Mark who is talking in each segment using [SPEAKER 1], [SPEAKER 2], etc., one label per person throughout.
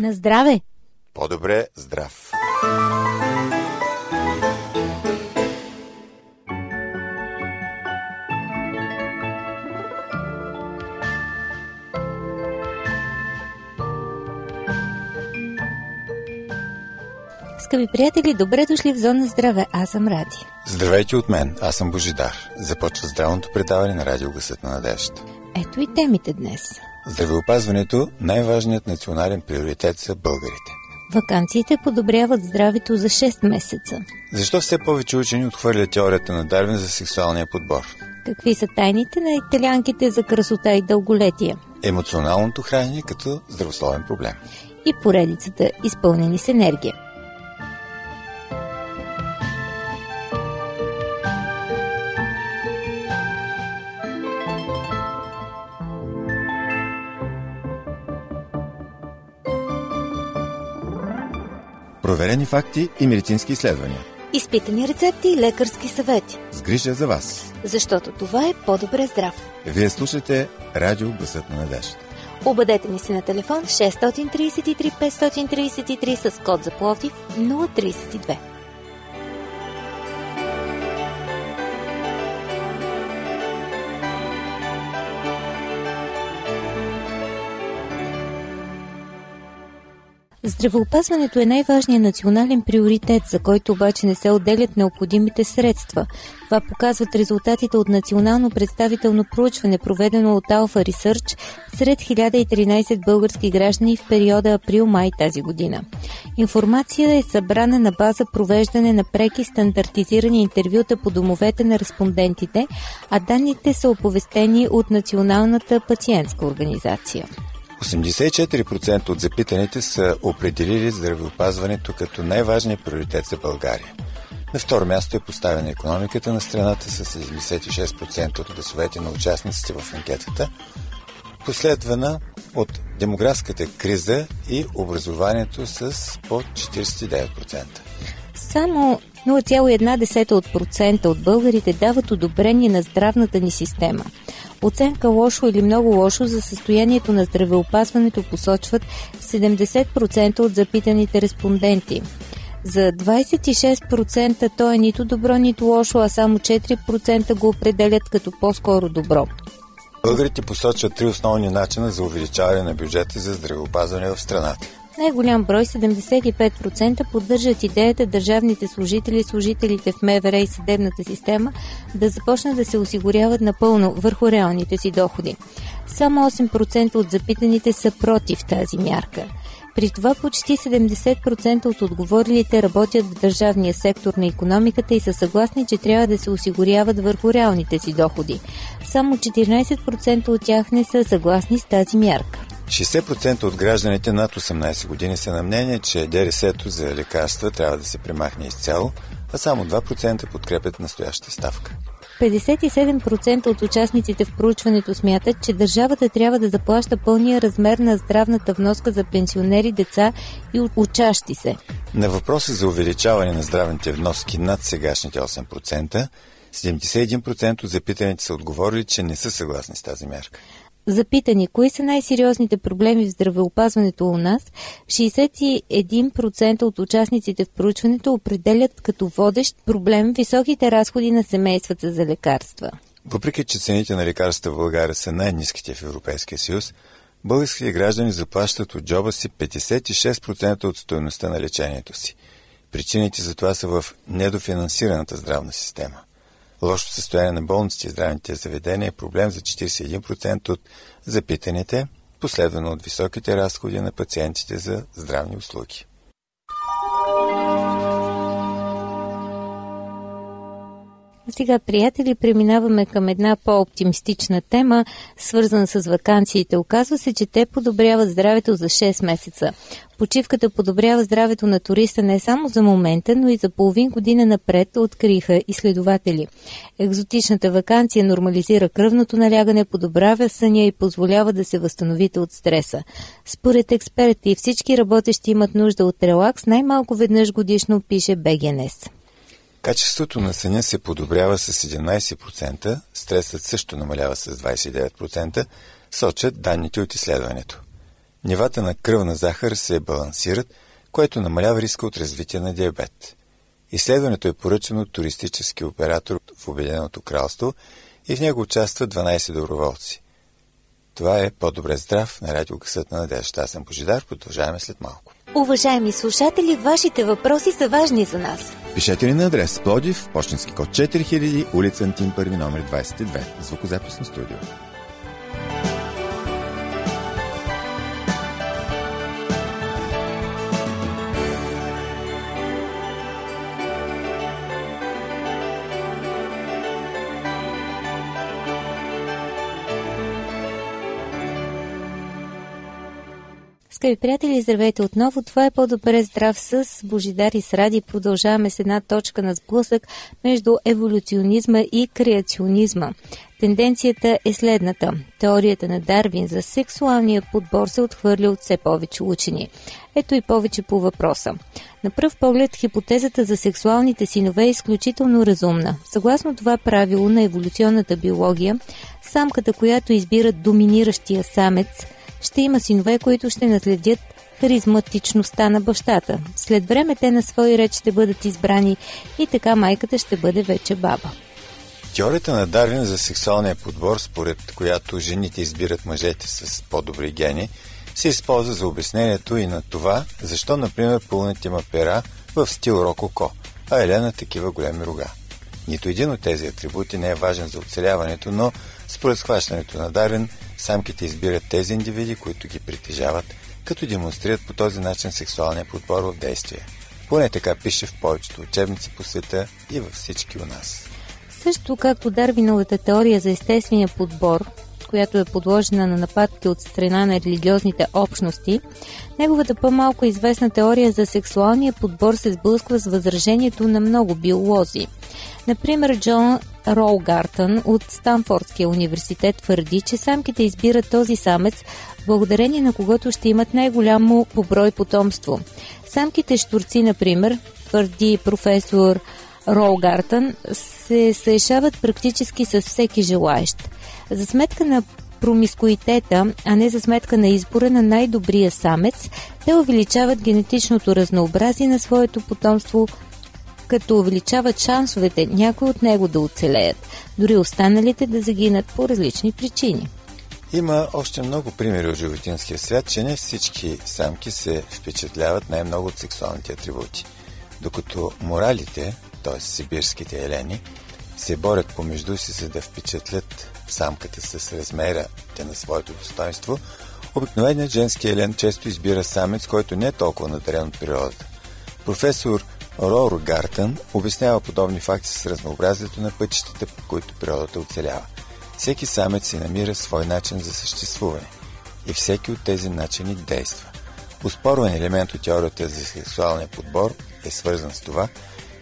[SPEAKER 1] На здраве!
[SPEAKER 2] По-добре здрав!
[SPEAKER 1] Скъпи приятели, добре дошли в Зона Здраве. Аз съм Ради.
[SPEAKER 2] Здравейте от мен, аз съм Божидар. Започва здравното предаване на Радио Гъсът на надежда.
[SPEAKER 1] Ето и темите днес.
[SPEAKER 2] Здравеопазването – най-важният национален приоритет за българите.
[SPEAKER 1] Ваканциите подобряват здравето за 6 месеца.
[SPEAKER 2] Защо все повече учени отхвърлят теорията на Дарвин за сексуалния подбор?
[SPEAKER 1] Какви са тайните на италянките за красота и дълголетие?
[SPEAKER 2] Емоционалното хранене като здравословен проблем.
[SPEAKER 1] И поредицата изпълнени с енергия.
[SPEAKER 2] Проверени факти и медицински изследвания.
[SPEAKER 1] Изпитани рецепти и лекарски съвети.
[SPEAKER 2] С грижа за вас.
[SPEAKER 1] Защото това е по-добре здрав.
[SPEAKER 2] Вие слушате Радио Гъсът на надежда.
[SPEAKER 1] Обадете ни се на телефон 633 533 с код за Пловдив 032. Здравеопазването е най-важният национален приоритет, за който обаче не се отделят необходимите средства. Това показват резултатите от национално представително проучване, проведено от Alpha Research сред 1013 български граждани в периода април-май тази година. Информация е събрана на база провеждане на преки стандартизирани интервюта по домовете на респондентите, а данните са оповестени от Националната пациентска организация.
[SPEAKER 2] 84% от запитаните са определили здравеопазването като най-важния приоритет за България. На второ място е поставена економиката на страната с 76% от гласовете на участниците в анкетата, последвана от демографската криза и образованието с по 49%.
[SPEAKER 1] Само 0,1% от българите дават одобрение на здравната ни система. Оценка лошо или много лошо за състоянието на здравеопазването посочват 70% от запитаните респонденти. За 26% то е нито добро, нито лошо, а само 4% го определят като по-скоро добро.
[SPEAKER 2] Българите посочват три основни начина за увеличаване на бюджета за здравеопазване в страната.
[SPEAKER 1] Най-голям брой 75% поддържат идеята държавните служители служителите в МВР и съдебната система да започнат да се осигуряват напълно върху реалните си доходи. Само 8% от запитаните са против тази мярка. При това почти 70% от отговорилите работят в държавния сектор на економиката и са съгласни, че трябва да се осигуряват върху реалните си доходи. Само 14% от тях не са съгласни с тази мярка.
[SPEAKER 2] 60% от гражданите над 18 години са на мнение, че ДРС-то за лекарства трябва да се премахне изцяло, а само 2% подкрепят настоящата ставка.
[SPEAKER 1] 57% от участниците в проучването смятат, че държавата трябва да заплаща пълния размер на здравната вноска за пенсионери, деца и учащи се.
[SPEAKER 2] На въпроса за увеличаване на здравните вноски над сегашните 8%, 71% от запитаните са отговорили, че не са съгласни с тази мярка.
[SPEAKER 1] Запитани, кои са най-сериозните проблеми в здравеопазването у нас, 61% от участниците в проучването определят като водещ проблем високите разходи на семействата за лекарства.
[SPEAKER 2] Въпреки, че цените на лекарства в България са най-низките в Европейския съюз, българските граждани заплащат от джоба си 56% от стоеността на лечението си. Причините за това са в недофинансираната здравна система. Лошо състояние на болниците и здравните заведения е проблем за 41% от запитаните, последвано от високите разходи на пациентите за здравни услуги.
[SPEAKER 1] Сега, приятели, преминаваме към една по-оптимистична тема, свързана с вакансиите. Оказва се, че те подобряват здравето за 6 месеца. Почивката подобрява здравето на туриста не само за момента, но и за половин година напред, откриха изследователи. Екзотичната вакансия нормализира кръвното налягане, подобрява съня и позволява да се възстановите от стреса. Според експерти, всички работещи имат нужда от релакс най-малко веднъж годишно, пише БГНС.
[SPEAKER 2] Качеството на съня се подобрява с 17%, стресът също намалява с 29%, сочат данните от изследването. нивата на кръвна захар се балансират, което намалява риска от развитие на диабет. Изследването е поръчано от туристически оператор в Обединеното кралство и в него участват 12 доброволци. Това е по-добре здрав на радиокъсът на надежда. Аз съм Божидар, продължаваме след малко.
[SPEAKER 1] Уважаеми слушатели, вашите въпроси са важни за нас.
[SPEAKER 2] Пишете ни на адрес Плодив, почтенски код 4000, улица Антим, първи номер 22, звукозаписно студио.
[SPEAKER 1] Скъпи приятели, здравейте отново. Това е по-добре здрав с Божидар и с Ради. Продължаваме с една точка на сблъсък между еволюционизма и креационизма. Тенденцията е следната. Теорията на Дарвин за сексуалния подбор се отхвърля от все повече учени. Ето и повече по въпроса. На пръв поглед, хипотезата за сексуалните синове е изключително разумна. Съгласно това правило на еволюционната биология, самката, която избира доминиращия самец – ще има синове, които ще наследят харизматичността на бащата. След време те на свой ред ще бъдат избрани и така майката ще бъде вече баба.
[SPEAKER 2] Теорията на Дарвин за сексуалния подбор, според която жените избират мъжете с по-добри гени, се използва за обяснението и на това, защо, например, пълнят има пера в стил рококо, а Елена такива големи рога. Нито един от тези атрибути не е важен за оцеляването, но според схващането на Дарвин, самките избират тези индивиди, които ги притежават, като демонстрират по този начин сексуалния подбор в действие. Поне така пише в повечето учебници по света и във всички у нас.
[SPEAKER 1] Също както Дарвиновата теория за естествения подбор, която е подложена на нападки от страна на религиозните общности, неговата по-малко известна теория за сексуалния подбор се сблъсква с възражението на много биолози. Например, Джон Роугартън от Станфордския университет твърди, че самките избират този самец, благодарение на когото ще имат най-голямо по брой потомство. Самките штурци, например, твърди професор Роугартън, се съешават практически с всеки желаещ. За сметка на промискуитета, а не за сметка на избора на най-добрия самец, те увеличават генетичното разнообразие на своето потомство като увеличават шансовете някои от него да оцелеят, дори останалите да загинат по различни причини.
[SPEAKER 2] Има още много примери от животинския свят, че не всички самки се впечатляват най-много от сексуалните атрибути. Докато моралите, т.е. сибирските елени, се борят помежду си, за да впечатлят самката с размера на своето достоинство, обикновеният женски елен често избира самец, който не е толкова надарен от природата. Професор Роро Гартън обяснява подобни факти с разнообразието на пътищата, по които природата оцелява. Всеки самец си намира свой начин за съществуване и всеки от тези начини действа. Успорван елемент от теорията за сексуалния подбор е свързан с това,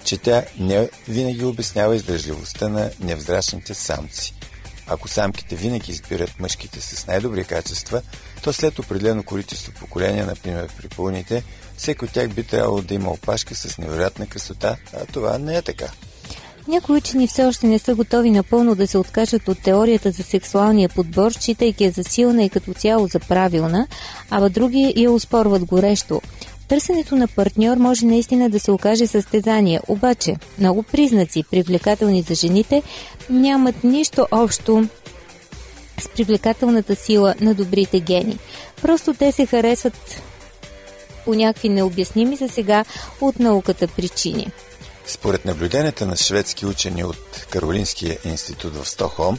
[SPEAKER 2] че тя не винаги обяснява издържливостта на невзрачните самци. Ако самките винаги избират мъжките с най-добри качества, то след определено количество поколения, например при пълните, всеки от тях би трябвало да има опашка с невероятна красота, а това не е така.
[SPEAKER 1] Някои учени все още не са готови напълно да се откажат от теорията за сексуалния подбор, считайки я за силна и като цяло за правилна, а други я успорват горещо. Търсенето на партньор може наистина да се окаже състезание, обаче много признаци, привлекателни за жените, нямат нищо общо с привлекателната сила на добрите гени. Просто те се харесват по някакви необясними за сега от науката причини.
[SPEAKER 2] Според наблюденията на шведски учени от Каролинския институт в Стокхолм,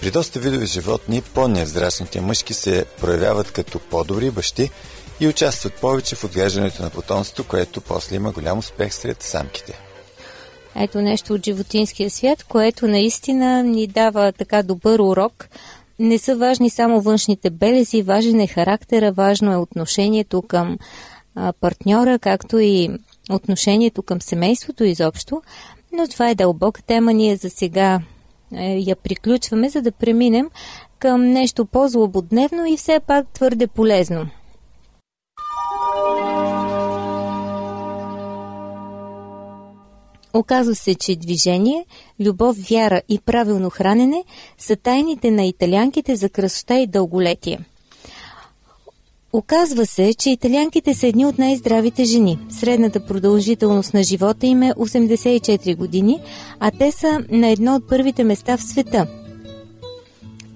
[SPEAKER 2] при доста видови животни по-невзрачните мъжки се проявяват като по-добри бащи и участват повече в отглеждането на потомство, което после има голям успех сред самките.
[SPEAKER 1] Ето нещо от животинския свят, което наистина ни дава така добър урок. Не са важни само външните белези, важен е характера, важно е отношението към партньора, както и отношението към семейството изобщо. Но това е дълбока тема. Ние за сега е, я приключваме, за да преминем към нещо по-злободневно и все пак твърде полезно – Оказва се, че движение, любов, вяра и правилно хранене са тайните на италянките за красота и дълголетие. Оказва се, че италианките са едни от най-здравите жени. Средната продължителност на живота им е 84 години, а те са на едно от първите места в света.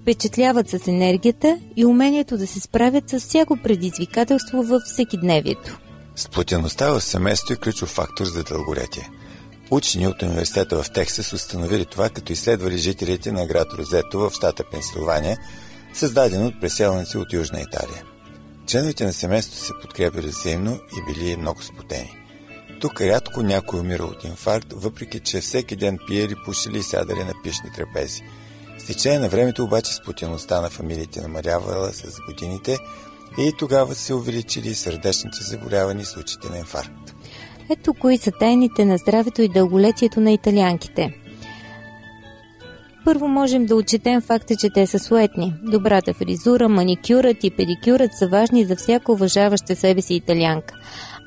[SPEAKER 1] Впечатляват с енергията и умението да се справят с всяко предизвикателство във всекидневието.
[SPEAKER 2] Сплотеността в семейството е ключов фактор за дълголетие. Учени от университета в Тексас установили това, като изследвали жителите на град Розето в щата Пенсилвания, създаден от преселници от Южна Италия. Членовете на семейството се подкрепили взаимно и били много спотени. Тук рядко някой умира от инфаркт, въпреки че всеки ден пиели, пушили и сядали на пишни трапези. С течение на времето обаче сплотеността на фамилиите намалявала с годините и тогава се увеличили сърдечните заболявания и случаите на инфаркт.
[SPEAKER 1] Ето кои са тайните на здравето и дълголетието на италианките. Първо можем да отчетем факта, че те са суетни. Добрата фризура, маникюрът и педикюрът са важни за всяка уважаваща себе си италианка.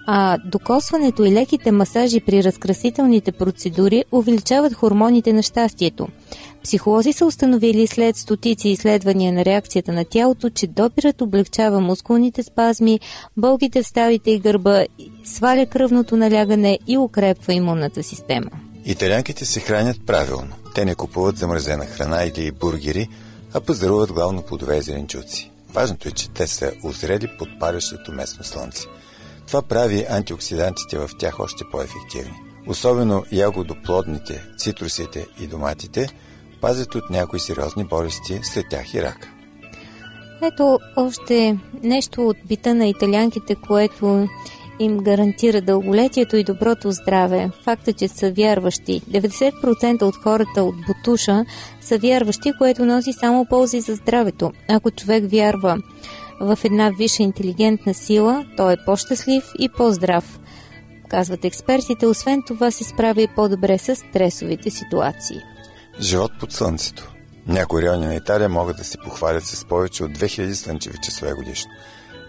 [SPEAKER 1] А докосването и леките масажи при разкрасителните процедури увеличават хормоните на щастието. Психолози са установили след стотици изследвания на реакцията на тялото, че допирът облегчава мускулните спазми, болките в ставите и гърба, сваля кръвното налягане и укрепва имунната система.
[SPEAKER 2] Италянките се хранят правилно. Те не купуват замръзена храна или бургери, а пазаруват главно плодове и зеленчуци. Важното е, че те са озрели под парящото местно слънце. Това прави антиоксидантите в тях още по-ефективни. Особено ягодоплодните, цитрусите и доматите пазят от някои сериозни болести, след тях и рак.
[SPEAKER 1] Ето още нещо от бита на италянките, което им гарантира дълголетието и доброто здраве. Факта, че са вярващи. 90% от хората от Бутуша са вярващи, което носи само ползи за здравето. Ако човек вярва в една висша интелигентна сила, той е по-щастлив и по-здрав. Казват експертите, освен това се справя и по-добре с стресовите ситуации.
[SPEAKER 2] Живот под слънцето. Някои райони на Италия могат да се похвалят с повече от 2000 слънчеви часове годишно.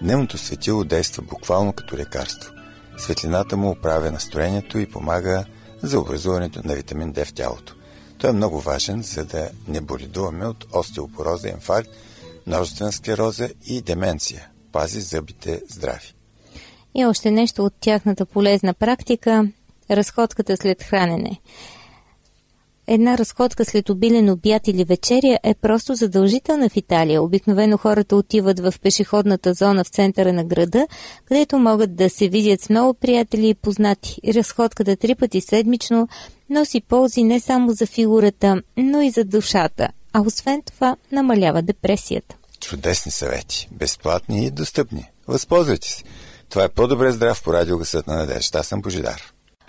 [SPEAKER 2] Дневното светило действа буквално като лекарство. Светлината му оправя настроението и помага за образуването на витамин D в тялото. Той е много важен, за да не боледуваме от остеопороза, инфаркт, множествена склероза и деменция. Пази зъбите здрави.
[SPEAKER 1] И още нещо от тяхната полезна практика – разходката след хранене. Една разходка след обилен обяд или вечеря е просто задължителна в Италия. Обикновено хората отиват в пешеходната зона в центъра на града, където могат да се видят с много приятели и познати. Разходката три пъти седмично носи ползи не само за фигурата, но и за душата, а освен това намалява депресията.
[SPEAKER 2] Чудесни съвети, безплатни и достъпни. Възползвайте се. Това е по-добре здрав по радиогъсът на надежда. Аз съм Божидар.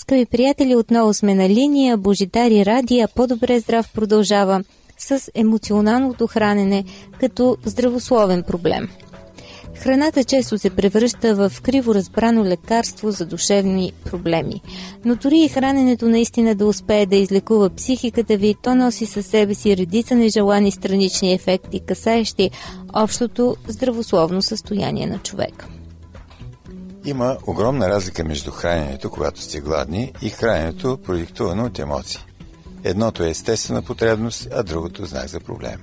[SPEAKER 1] Скъпи приятели, отново сме на линия. Божидари Радия по-добре здрав продължава с емоционалното хранене като здравословен проблем. Храната често се превръща в криво разбрано лекарство за душевни проблеми. Но дори и храненето наистина да успее да излекува психиката ви, то носи със себе си редица нежелани странични ефекти, касаещи общото здравословно състояние на човека.
[SPEAKER 2] Има огромна разлика между храненето, когато сте гладни, и храненето, продиктувано от емоции. Едното е естествена потребност, а другото знак за проблем.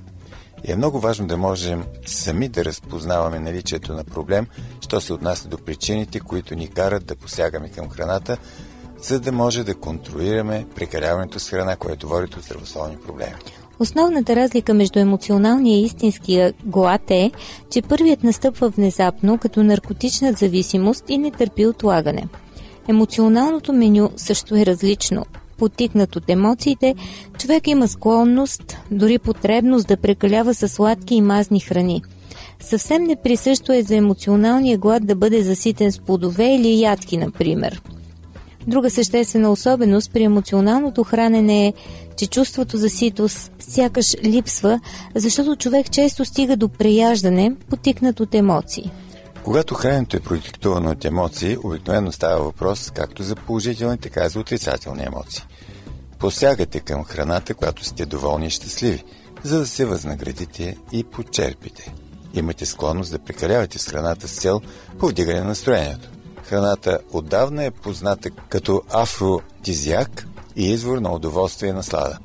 [SPEAKER 2] И е много важно да можем сами да разпознаваме наличието на проблем, що се отнася до причините, които ни карат да посягаме към храната, за да може да контролираме прекаляването с храна, което води до здравословни проблеми.
[SPEAKER 1] Основната разлика между емоционалния и истинския глад е, че първият настъпва внезапно като наркотична зависимост и не търпи отлагане. Емоционалното меню също е различно. Потикнат от емоциите, човек има склонност, дори потребност да прекалява с сладки и мазни храни. Съвсем неприсъщо е за емоционалния глад да бъде заситен с плодове или ядки, например. Друга съществена особеност при емоционалното хранене е, че чувството за ситост сякаш липсва, защото човек често стига до преяждане, потикнат от емоции.
[SPEAKER 2] Когато храненето е продиктувано от емоции, обикновено става въпрос както за положителни, така и за отрицателни емоции. Посягате към храната, когато сте доволни и щастливи, за да се възнаградите и почерпите. Имате склонност да прекалявате с храната с цел повдигане на настроението. Храната отдавна е позната като афродизиак и извор на удоволствие и наслада.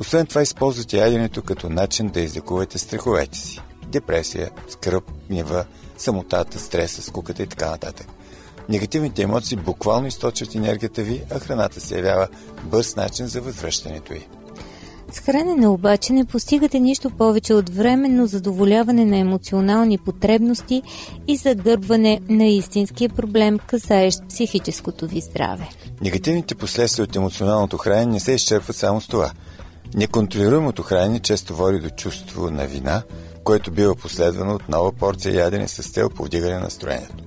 [SPEAKER 2] Освен това използвате яденето като начин да излекувате страховете си. Депресия, скръп, гнева, самотата, стреса, скуката и така нататък. Негативните емоции буквално източват енергията ви, а храната се явява бърз начин за възвръщането й.
[SPEAKER 1] С хранене обаче не постигате нищо повече от временно задоволяване на емоционални потребности и загърбване на истинския проблем, касаещ психическото ви здраве.
[SPEAKER 2] Негативните последствия от емоционалното хранене не се изчерпват само с това. Неконтролируемото хранене често води до чувство на вина, което бива последвано от нова порция ядене с цел повдигане на настроението.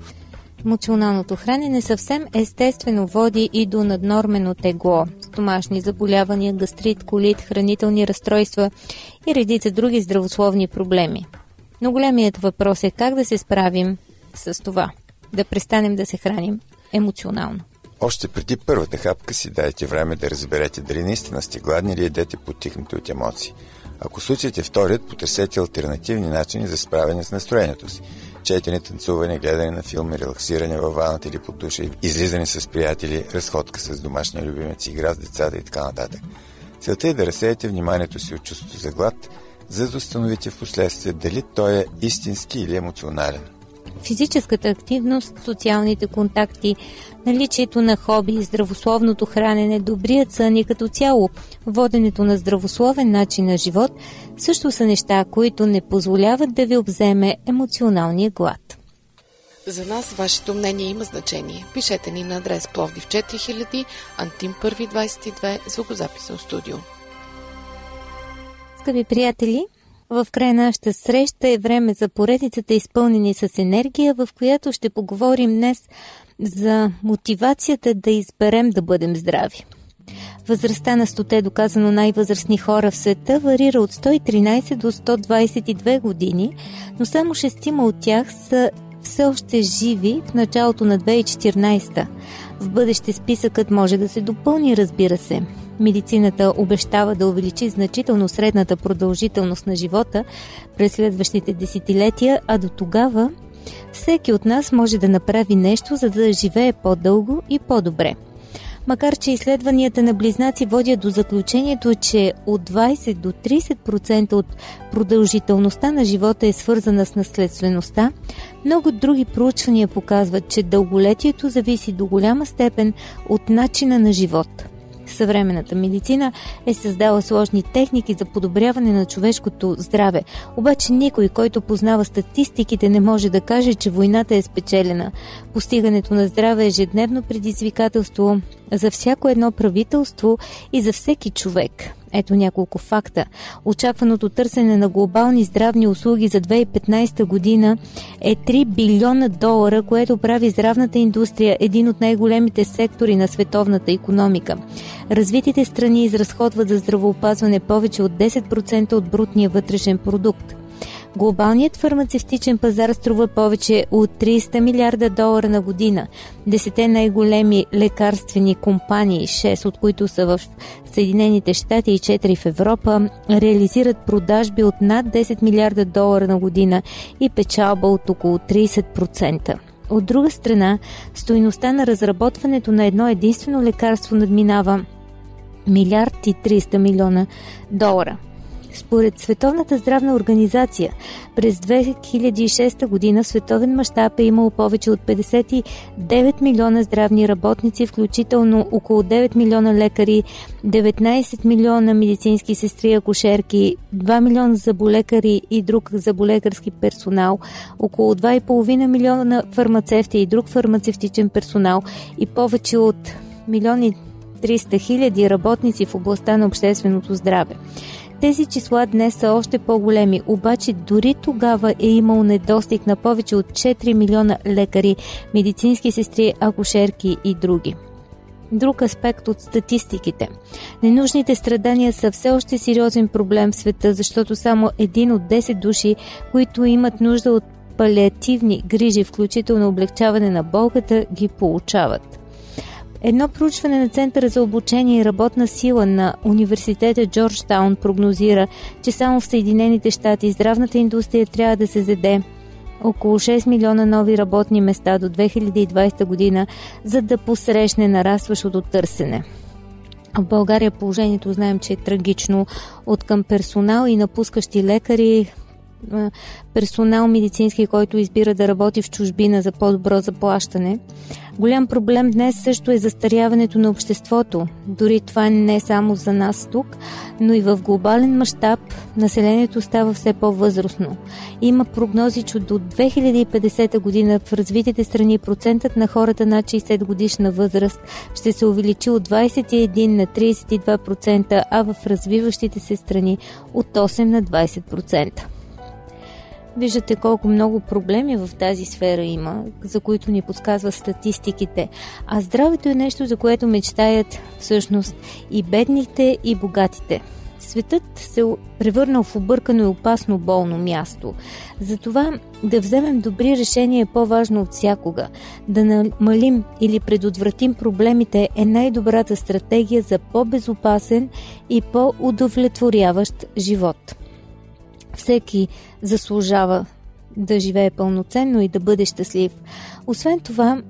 [SPEAKER 1] Емоционалното хранене съвсем естествено води и до наднормено тегло, стомашни заболявания, гастрит, колит, хранителни разстройства и редица други здравословни проблеми. Но големият въпрос е как да се справим с това, да престанем да се храним емоционално.
[SPEAKER 2] Още преди първата хапка си дайте време да разберете дали наистина сте гладни или едете потихнете от емоции. Ако случаят е вторият, потърсете альтернативни начини за справяне с настроението си. Четене, танцуване, гледане на филми, релаксиране във ваната или под душа, излизане с приятели, разходка с домашния любимец, игра с децата и така нататък. Целта е да разсеете вниманието си от чувството за глад, за да установите в последствие дали той е истински или емоционален.
[SPEAKER 1] Физическата активност, социалните контакти, наличието на хоби, здравословното хранене, добрият сън и като цяло воденето на здравословен начин на живот също са неща, които не позволяват да ви обземе емоционалния глад.
[SPEAKER 3] За нас вашето мнение има значение. Пишете ни на адрес Пловдив 4000, Антим 122, звукозаписно студио.
[SPEAKER 1] Скъпи приятели, в края на нашата среща е време за поредицата изпълнени с енергия, в която ще поговорим днес за мотивацията да изберем да бъдем здрави. Възрастта на стоте, доказано най-възрастни хора в света, варира от 113 до 122 години, но само шестима от тях са все още живи в началото на 2014. В бъдеще списъкът може да се допълни, разбира се. Медицината обещава да увеличи значително средната продължителност на живота през следващите десетилетия, а до тогава всеки от нас може да направи нещо, за да живее по-дълго и по-добре. Макар, че изследванията на близнаци водят до заключението, че от 20 до 30% от продължителността на живота е свързана с наследствеността, много други проучвания показват, че дълголетието зависи до голяма степен от начина на живот – Съвременната медицина е създала сложни техники за подобряване на човешкото здраве. Обаче никой, който познава статистиките, не може да каже, че войната е спечелена. Постигането на здраве е ежедневно предизвикателство за всяко едно правителство и за всеки човек. Ето няколко факта. Очакваното търсене на глобални здравни услуги за 2015 година е 3 билиона долара, което прави здравната индустрия един от най-големите сектори на световната економика. Развитите страни изразходват за здравоопазване повече от 10% от брутния вътрешен продукт. Глобалният фармацевтичен пазар струва повече от 300 милиарда долара на година. Десете най-големи лекарствени компании, 6 от които са в Съединените щати и 4 в Европа, реализират продажби от над 10 милиарда долара на година и печалба от около 30%. От друга страна, стоиността на разработването на едно единствено лекарство надминава милиард и 300 милиона долара – според Световната здравна организация, през 2006 година в световен мащаб е имало повече от 59 милиона здравни работници, включително около 9 милиона лекари, 19 милиона медицински сестри, акушерки, 2 милиона заболекари и друг заболекарски персонал, около 2,5 милиона фармацевти и друг фармацевтичен персонал и повече от милиони 300 хиляди работници в областта на общественото здраве. Тези числа днес са още по-големи, обаче дори тогава е имал недостиг на повече от 4 милиона лекари, медицински сестри, акушерки и други. Друг аспект от статистиките. Ненужните страдания са все още сериозен проблем в света, защото само един от 10 души, които имат нужда от палиативни грижи, включително облегчаване на болката, ги получават. Едно проучване на Центъра за обучение и работна сила на университета Джорджтаун прогнозира, че само в Съединените щати здравната индустрия трябва да се заде около 6 милиона нови работни места до 2020 година, за да посрещне нарастващото търсене. В България положението знаем, че е трагично от към персонал и напускащи лекари, персонал медицински, който избира да работи в чужбина за по-добро заплащане. Голям проблем днес също е застаряването на обществото. Дори това не е само за нас тук, но и в глобален мащаб населението става все по-възрастно. Има прогнози, че до 2050 година в развитите страни процентът на хората над 60 годишна възраст ще се увеличи от 21 на 32%, а в развиващите се страни от 8 на 20%. Виждате колко много проблеми в тази сфера има, за които ни подсказва статистиките. А здравето е нещо, за което мечтаят всъщност и бедните, и богатите. Светът се превърнал в объркано и опасно болно място. Затова да вземем добри решения е по-важно от всякога. Да намалим или предотвратим проблемите е най-добрата стратегия за по-безопасен и по-удовлетворяващ живот. Всеки заслужава да живее пълноценно и да бъде щастлив. Освен това,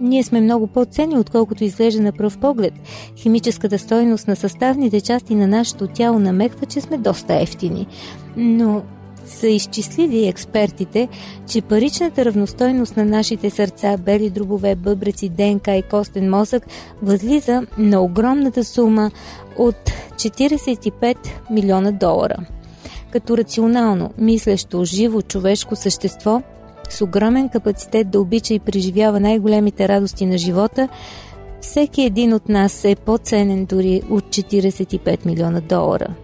[SPEAKER 1] ние сме много по-ценни, отколкото изглежда на пръв поглед. Химическата стойност на съставните части на нашето тяло намеква, че сме доста ефтини. Но са изчислили експертите, че паричната равностойност на нашите сърца, бели дробове, бъбреци, ДНК и костен мозък възлиза на огромната сума от 45 милиона долара – като рационално, мислещо, живо човешко същество с огромен капацитет да обича и преживява най-големите радости на живота, всеки един от нас е по-ценен дори от 45 милиона долара.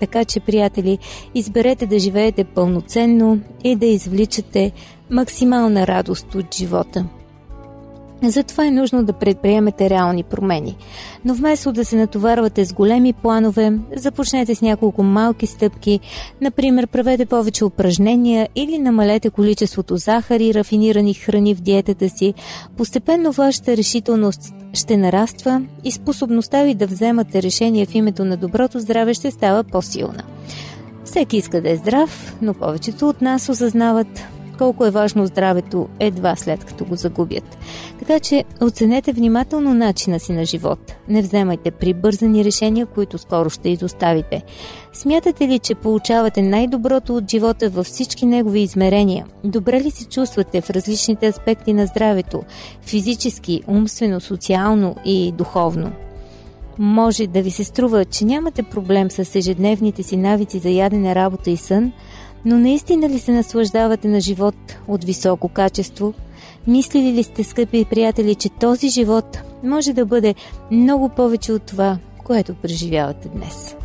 [SPEAKER 1] Така че, приятели, изберете да живеете пълноценно и да извличате максимална радост от живота – затова е нужно да предприемете реални промени. Но вместо да се натоварвате с големи планове, започнете с няколко малки стъпки, например правете повече упражнения или намалете количеството захар и рафинирани храни в диетата си. Постепенно вашата решителност ще нараства и способността ви да вземате решения в името на доброто здраве ще става по-силна. Всеки иска да е здрав, но повечето от нас осъзнават, колко е важно здравето едва след като го загубят. Така че оценете внимателно начина си на живот. Не вземайте прибързани решения, които скоро ще изоставите. Смятате ли, че получавате най-доброто от живота във всички негови измерения? Добре ли се чувствате в различните аспекти на здравето? Физически, умствено, социално и духовно? Може да ви се струва, че нямате проблем с ежедневните си навици за ядене, работа и сън – но наистина ли се наслаждавате на живот от високо качество? Мислили ли сте, скъпи приятели, че този живот може да бъде много повече от това, което преживявате днес?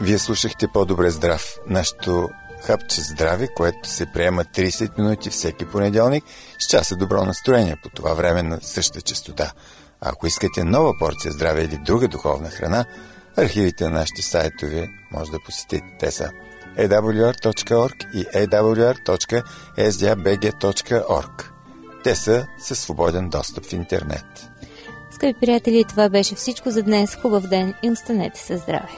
[SPEAKER 2] Вие слушахте по-добре здрав. Нашето хапче здраве, което се приема 30 минути всеки понеделник с часа добро настроение по това време на същата частота. А ако искате нова порция здраве или друга духовна храна, архивите на нашите сайтове може да посетите. Те са awr.org и awr.sdabg.org. Те са със свободен достъп в интернет.
[SPEAKER 1] Скъпи приятели, това беше всичко за днес. Хубав ден и останете със здраве!